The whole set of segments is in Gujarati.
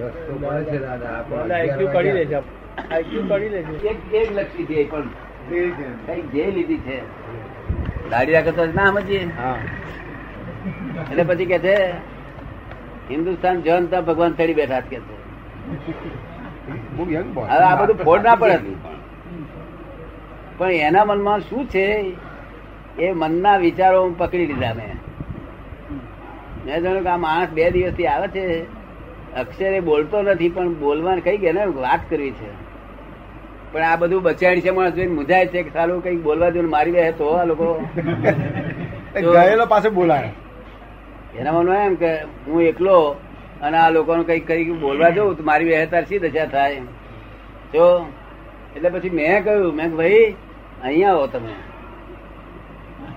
રસ્તો છે દાદા એક એક લક્ષી પણ. કઈ લીધી છે. રાખે તો ના સમજીએ. હા. એટલે પછી કે છે હિન્દુસ્તાન જન તો ભગવાન ચડી બેઠા કે છે. હવે આ બધું ફોડ ના પડે. પણ એના મનમાં શું છે? એ મનના વિચારો પકડી લીધા મેં. મેં જાણ્યું કે આ માણસ બે દિવસથી આવે છે. અક્ષરે બોલતો નથી પણ બોલવાનું કઈ ગયા ને વાત કરવી છે. પણ આ બધું બચાડી છે માણસ જોઈને મુંજાય છે કે સારું કંઈક બોલવા જોઈને મારી બે તો આ લોકો. ગયેલો પાસે બોલાય. એના મનમાં એમ કે હું એકલો અને આ લોકોનું કંઈક કરી બોલવા જવું તો મારી બેહતાર શી દશા થાય? જો એટલે પછી મેં કહ્યું મેં ભાઈ અહીંયા આવો તમે.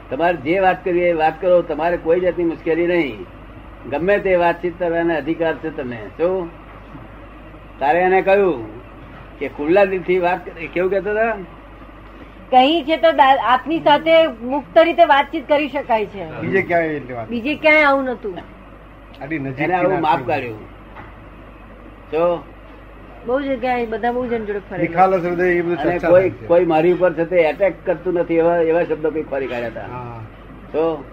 તમારે જે વાત કરવી એ વાત કરો તમારે કોઈ જાતની મુશ્કેલી નહીં. ગમે તે વાતચીત કરવાનો અધિકાર છે તમે શું? તારે એને કહ્યું કે ખુલ્લા દિલથી વાત કરે. કેવું કેતો હતા? કઈ છે તો આપની સાથે મુક્ત રીતે વાતચીત કરી શકાય છે. બીજે ક્યાંય બીજે ક્યાંય આવું નતું એને આવું માફ કાઢ્યું. જો? બહુ જગ્યાએ બધા બહુ જણ જોડે ફરે કોઈ મારી ઉપર છે તે એટેક કરતું નથી એવા એવા શબ્દો કઈ ફરી કાઢ્યા હતા. હા. તો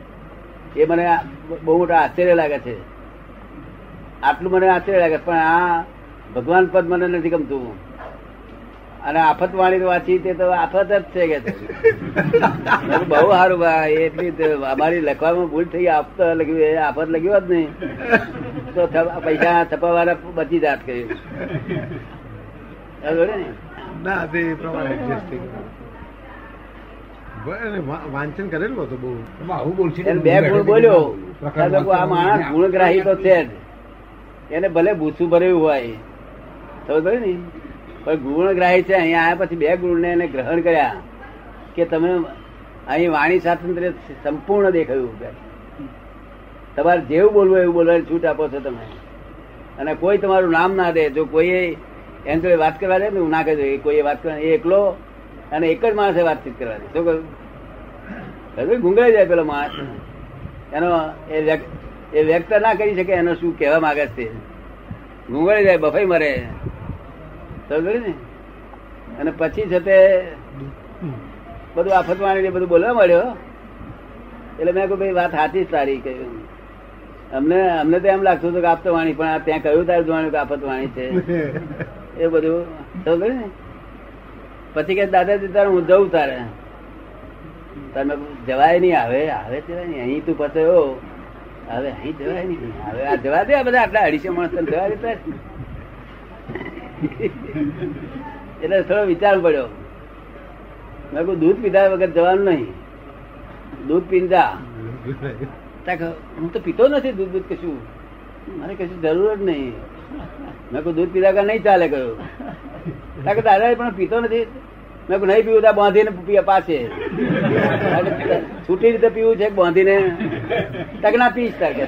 એ મને બહુ મોટા આશ્ચર્ય લાગે છે. આટલું મને આશ્ચર્ય લાગે. પણ આ ભગવાન પદ મને નથી ગમતું. અને આફત વાણી વાંચી તે તો આફત જ છે કે બહુ સારું ભાઈ, એટલી અમારી લખવામાં ભૂલ થઈ, આફત લખ્યું આફત લખ્યું જ નહીં. તો પૈસા છપાવાળા બચી જાત કર્યું ને? ના, તે પ્રમાણે adjust થઈ ગયું. બરાબર, વા- વાંચન કરેલું હતું બહુ. આવું બોલશે બે ગુણ બોલ્યો. આ માણસ ગુણગ્રાહી તો છે જ. એને ભલે ભૂસું ભર્યું હોય. તો ને? પણ ગુણગ્રાહી છે અહીંયા આવ્યા પછી બે ગુણને એને ગ્રહણ કર્યા કે તમે અહીં વાણી સ્વાતંત્ર્ય સંપૂર્ણ દેખાયું તમારે જેવું બોલવું એવું બોલવાની છૂટ આપો છો તમે. અને કોઈ તમારું નામ ના દે. જો કોઈ એની જોડે વાત કરવા દે ને હું ના કહી કોઈ વાત કરવા એ એકલો અને એક જ માણસે વાતચીત કરવાની. શું કહ્યું? ગુંગળાઈ જાય પેલો માણસ. એનો એ વ્યક્ત એ વ્યક્ત ના કરી શકે એનો શું કહેવા માંગે છે? ગુંગળાઈ જાય બફાઈ મરે. સમજ ને? અને પછી છે તે બધું આફતવાણી ને બધું બોલવા મળ્યો એટલે મેં કહ્યું ભાઈ વાત સાચી જ તારી કહ્યું અમને અમને તો એમ લાગતું હતું કે આપતો વાણી પણ આ ત્યાં કહ્યું તારું જોવાનું કે આફત વાણી છે? એ બધું. સમજ ને? પછી કે દાદાજી, તારે હું જઉં તારે. તમે જવાય નહીં આવે આવે જવાય નહીં. અહીં તું પતયો હવે અહીં જવાય નહીં. હવે આ જવા દે બધા આટલા અઢીસો માણસ જવા દેતા એટલે થોડો વિચાર પડ્યો. મેં કહું દૂધ પીધા વગર જવાનું નહીં. દૂધ પીને જા. હું તો પીતો નથી દૂધ દૂધ કશું. મારે કશું જરૂર જ નહીં. મેં કહું દૂધ પીધા નહીં ચાલે કહ્યું દાદા પણ પીતો નથી? મેં નહીં પીવું ત્યાં બાંધીને પાસે છૂટી રીતે પીવું છે બાંધીને? તક ના પીશ તાર કે.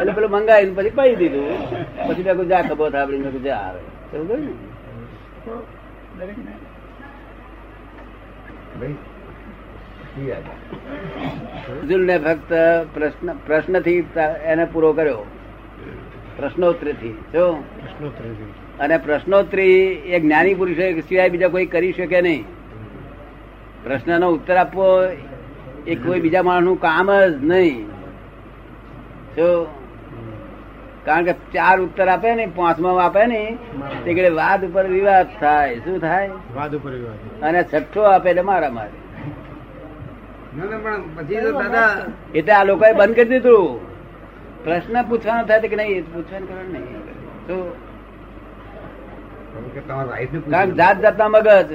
એટલે પેલું મંગાવીને પછી પાઈ દીધું. પછી મેં જા ખબર થાબડી મેં કહું જા આવે. સમજો ને? ભાઈ ઈ ફક્ત પ્રશ્ન પ્રશ્નથી એને પૂરો કર્યો. જો? પ્રશ્નોત્તરી અને પ્રશ્નોત્તરી એ જ્ઞાની પુરુષ સિવાય બીજા કોઈ કરી શકે નહીં. પ્રશ્નનો ઉત્તર આપવો એ કોઈ બીજા માણસનું કામ જ નહીં. જો? કારણ કે ચાર ઉત્તર આપે ને પાંચમા આપે ને તે વાદ ઉપર વિવાદ થાય. શું થાય? વાદ ઉપર વિવાદ અને છઠ્ઠો આપે એટલે મારા મારે. એટલે આ લોકોએ બંધ કરી દીધું. પ્રશ્ન પૂછવાનો થાય કે નહીં પૂછવાનું કરવાનું નહીં. વાઈફને કારણ જાત જાતના મગજ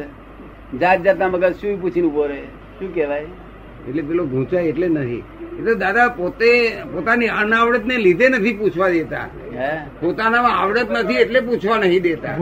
જાત જાતના મગજ શું પૂછીને ઊભો રહે? શું કહેવાય? એટલે પેલો ગૂંચાય એટલે નથી એટલે દાદા પોતે પોતાની અનાવડત ને લીધે નથી પૂછવા દેતા. હે? પોતાનામાં આવડત નથી એટલે પૂછવા નહીં દેતા.